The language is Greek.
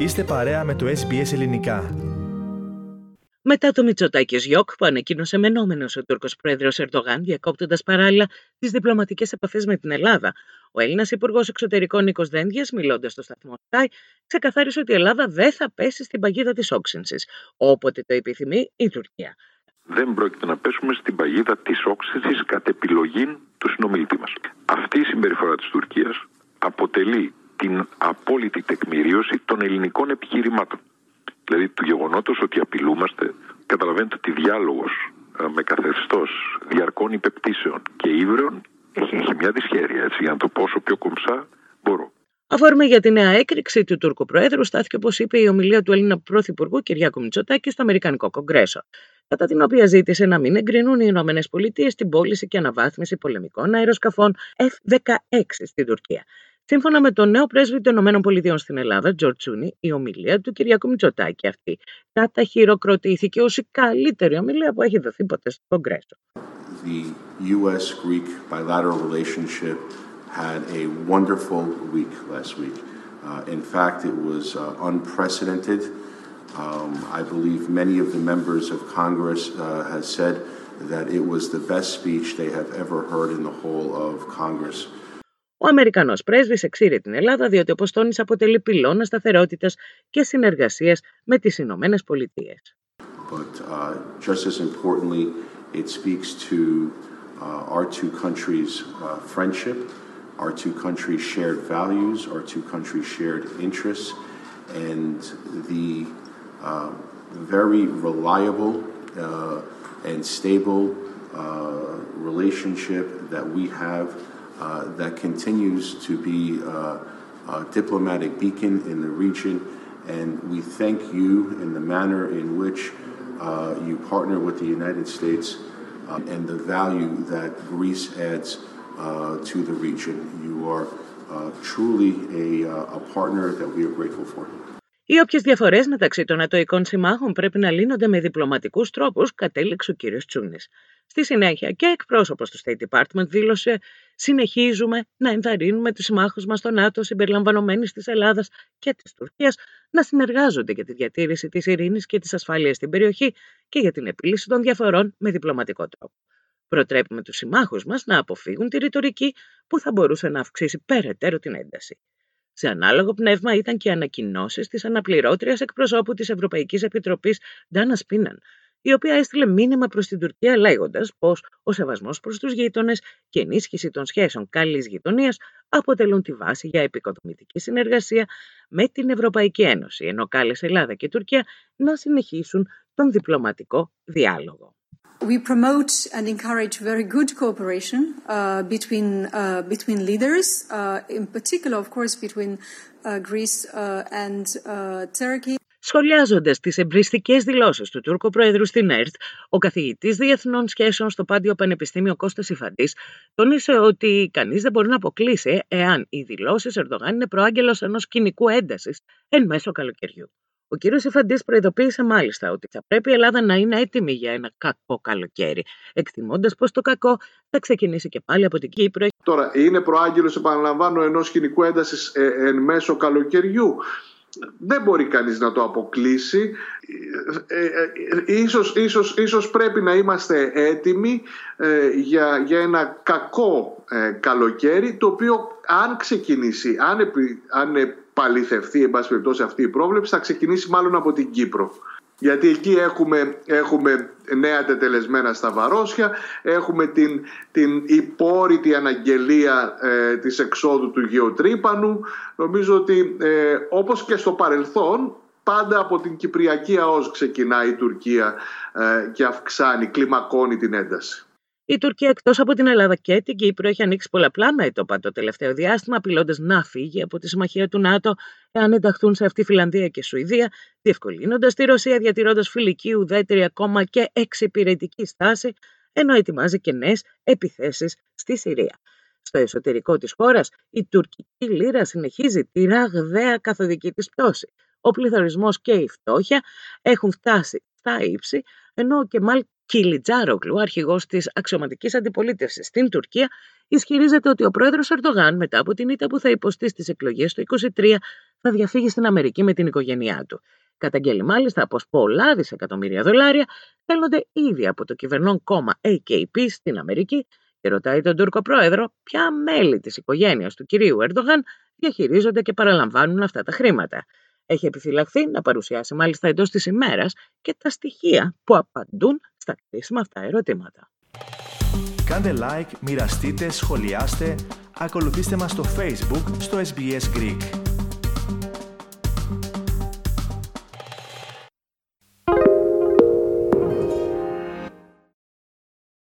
Είστε παρέα με το SBS Ελληνικά. Μετά το Μητσοτάκης Γιώκ, που ανακοίνωσε μενόμενος ο Τούρκος πρόεδρος Ερντογάν, διακόπτοντας παράλληλα τις διπλωματικές επαφές με την Ελλάδα, ο Έλληνας Υπουργός Εξωτερικών Νίκος Δένδιας, μιλώντας στο σταθμό Sky, ξεκαθάρισε ότι η Ελλάδα δεν θα πέσει στην παγίδα της όξυνσης, όποτε το επιθυμεί η Τουρκία. Δεν πρόκειται να πέσουμε στην παγίδα της όξυνσης κατ' επιλογή του συνομιλητή μας. Αυτή η συμπεριφορά της Τουρκίας αποτελεί την απόλυτη τεκμηρίωση των ελληνικών επιχειρημάτων. Δηλαδή του γεγονότος ότι απειλούμαστε. Καταλαβαίνετε ότι διάλογος ε, με καθεστώς διαρκών υπεπτήσεων και ύβρεων έχει, έχει μια δυσχέρεια, έτσι, για να το πω όσο πιο κομψά μπορώ. Αφορμή για τη νέα έκρηξη του Τούρκου Προέδρου στάθηκε, όπως είπε, η ομιλία του Έλληνα Πρωθυπουργού Κυριάκου Μητσοτάκη στο Αμερικανικό Κογκρέσο, κατά την οποία ζήτησε να μην εγκρινούν οι Ηνωμένες Πολιτείες την πώληση και αναβάθμιση πολεμικών αεροσκαφών F-16 στην Τουρκία. Σύμφωνα με τον νέο πρέσβη των ΗΠΑ στην Ελλάδα, Τζορτ Τσούνι, η ομιλία του Κυριακού Μητσοτάκη αυτή καταχειροκροτήθηκε ως η καλύτερη ομιλία που έχει δοθεί ποτέ στο Κογκρέσο. The US-Greek bilateral relationship had a wonderful week last week. Uh, in fact, it was uh, unprecedented. Um, I believe many of the members of Congress uh, has said that it was the best speech they have ever heard in the whole of Congress. Ο Αμερικανό πρέσβη εξήρε την Ελλάδα διότι, όπω τόνισε, αποτελεί πυλώνα σταθερότητα και συνεργασία με τι Ηνωμένε Πολιτείε. But uh, just as importantly, it speaks to uh, our two countries' uh, friendship, our two countries' shared values, our two countries' shared interests, and the uh, very reliable uh, and stable uh, relationship that we have uh, that continues to be uh, a diplomatic beacon in the region. And we thank you in the manner in which uh, you partner with the United States um, and the value that Greece adds uh, to the region. You are uh, truly a, a partner that we are grateful for. Οι όποιε διαφορέ μεταξύ των ατοικών συμμάχων πρέπει να λύνονται με διπλωματικού τρόπου, κατέληξε ο κ. Τσούνη. Στη συνέχεια και εκπρόσωπο του State Department δήλωσε συνεχίζουμε να ενθαρρύνουμε τους συμμάχους μας στο ΝΑΤΟ συμπεριλαμβανομένης της Ελλάδας και της Τουρκίας να συνεργάζονται για τη διατήρηση της ειρήνης και της ασφάλειας στην περιοχή και για την επίλυση των διαφορών με διπλωματικό τρόπο. Προτρέπουμε τους συμμάχους μας να αποφύγουν τη ρητορική που θα μπορούσε να αυξήσει περαιτέρω την ένταση. Σε ανάλογο πνεύμα ήταν και οι ανακοινώσεις της αναπληρώτριας εκπροσώπου της Ευρωπαϊκής Επιτροπής, Ντάνας Σπίναν, η οποία έστειλε μήνυμα προς την Τουρκία λέγοντας πως ο σεβασμός προς τους γείτονες και ενίσχυση των σχέσεων καλής γειτονίας αποτελούν τη βάση για επικοδομητική συνεργασία με την Ευρωπαϊκή Ένωση, ενώ κάλεσε Ελλάδα και Τουρκία να συνεχίσουν τον διπλωματικό διάλογο. We promote and encourage very good cooperation uh, between uh, between leaders, uh, in particular, of course, between uh, Greece uh, and uh, Turkey. Σχολιάζοντας τις εμπριστικές δηλώσεις του Τούρκου Προέδρου στην ΕΡΤ, ο καθηγητής Διεθνών Σχέσεων στο Πάντιο Πανεπιστήμιο Κώστας Ιφαντής τόνισε ότι κανείς δεν μπορεί να αποκλείσει εάν οι δηλώσεις Ερντογάν είναι προάγγελος ενός κοινικού έντασης εν μέσω καλοκαιριού. Ο κ. Ιφαντής προειδοποίησε μάλιστα ότι θα πρέπει η Ελλάδα να είναι έτοιμη για ένα κακό καλοκαίρι, εκτιμώντας πως το κακό θα ξεκινήσει και πάλι από την Κύπρο. Τώρα, είναι προάγγελος, επαναλαμβάνω, ενός κοινικού έντασης εν μέσω καλοκαιριού δεν μπορεί κανείς να το αποκλείσει. Ε, ε, ίσως, ίσως, ίσως πρέπει να είμαστε έτοιμοι ε, για, για ένα κακό καλοκαίρι το οποίο αν ξεκινήσει, αν, επι, αν επαληθευτεί εν πάση περιπτώσει αυτή η πρόβλεψη θα ξεκινήσει μάλλον από την Κύπρο γιατί εκεί έχουμε, έχουμε νέα τετελεσμένα στα βαρόσια, έχουμε την, την υπόρρητη αναγγελία ε, της εξόδου του γεωτρύπανου. Νομίζω ότι ε, όπως και στο παρελθόν, πάντα από την Κυπριακή ΑΟΣ ξεκινάει η Τουρκία ε, και αυξάνει, κλιμακώνει την ένταση. Η Τουρκία, εκτός από την Ελλάδα και την Κύπρο, έχει ανοίξει πολλαπλά μέτωπα το τελευταίο διάστημα, απειλώντας να φύγει από τη συμμαχία του ΝΑΤΟ εάν ενταχθούν σε αυτή Φιλανδία και Σουηδία, διευκολύνοντας τη Ρωσία διατηρώντας φιλική, ουδέτερη, ακόμα και εξυπηρετική στάση, ενώ ετοιμάζει και νέες επιθέσεις στη Συρία. Στο εσωτερικό της χώρας, η τουρκική λίρα συνεχίζει τη ραγδαία καθοδική της πτώση. Ο πληθωρισμός και η φτώχεια έχουν φτάσει στα ύψη, ενώ και Κεμάλ Κιλιτζάρογλου, αρχηγός της αξιωματικής αντιπολίτευσης στην Τουρκία, ισχυρίζεται ότι ο πρόεδρος Ερντογάν, μετά από την ήττα που θα υποστεί στις εκλογές το 2023, θα διαφύγει στην Αμερική με την οικογένειά του. Καταγγέλει μάλιστα πως πολλά δισεκατομμύρια δολάρια στέλνονται ήδη από το κυβερνών κόμμα AKP στην Αμερική και ρωτάει τον Τούρκο πρόεδρο ποια μέλη της οικογένειας του κυρίου Ερντογάν διαχειρίζονται και παραλαμβάνουν αυτά τα χρήματα. Έχει επιφυλαχθεί να παρουσιάσει μάλιστα εντός της ημέρας και τα στοιχεία που απαντούν στα κρίσιμα αυτά ερωτήματα. Κάντε like, μοιραστείτε, σχολιάστε, ακολουθήστε μας στο Facebook, στο SBS Greek.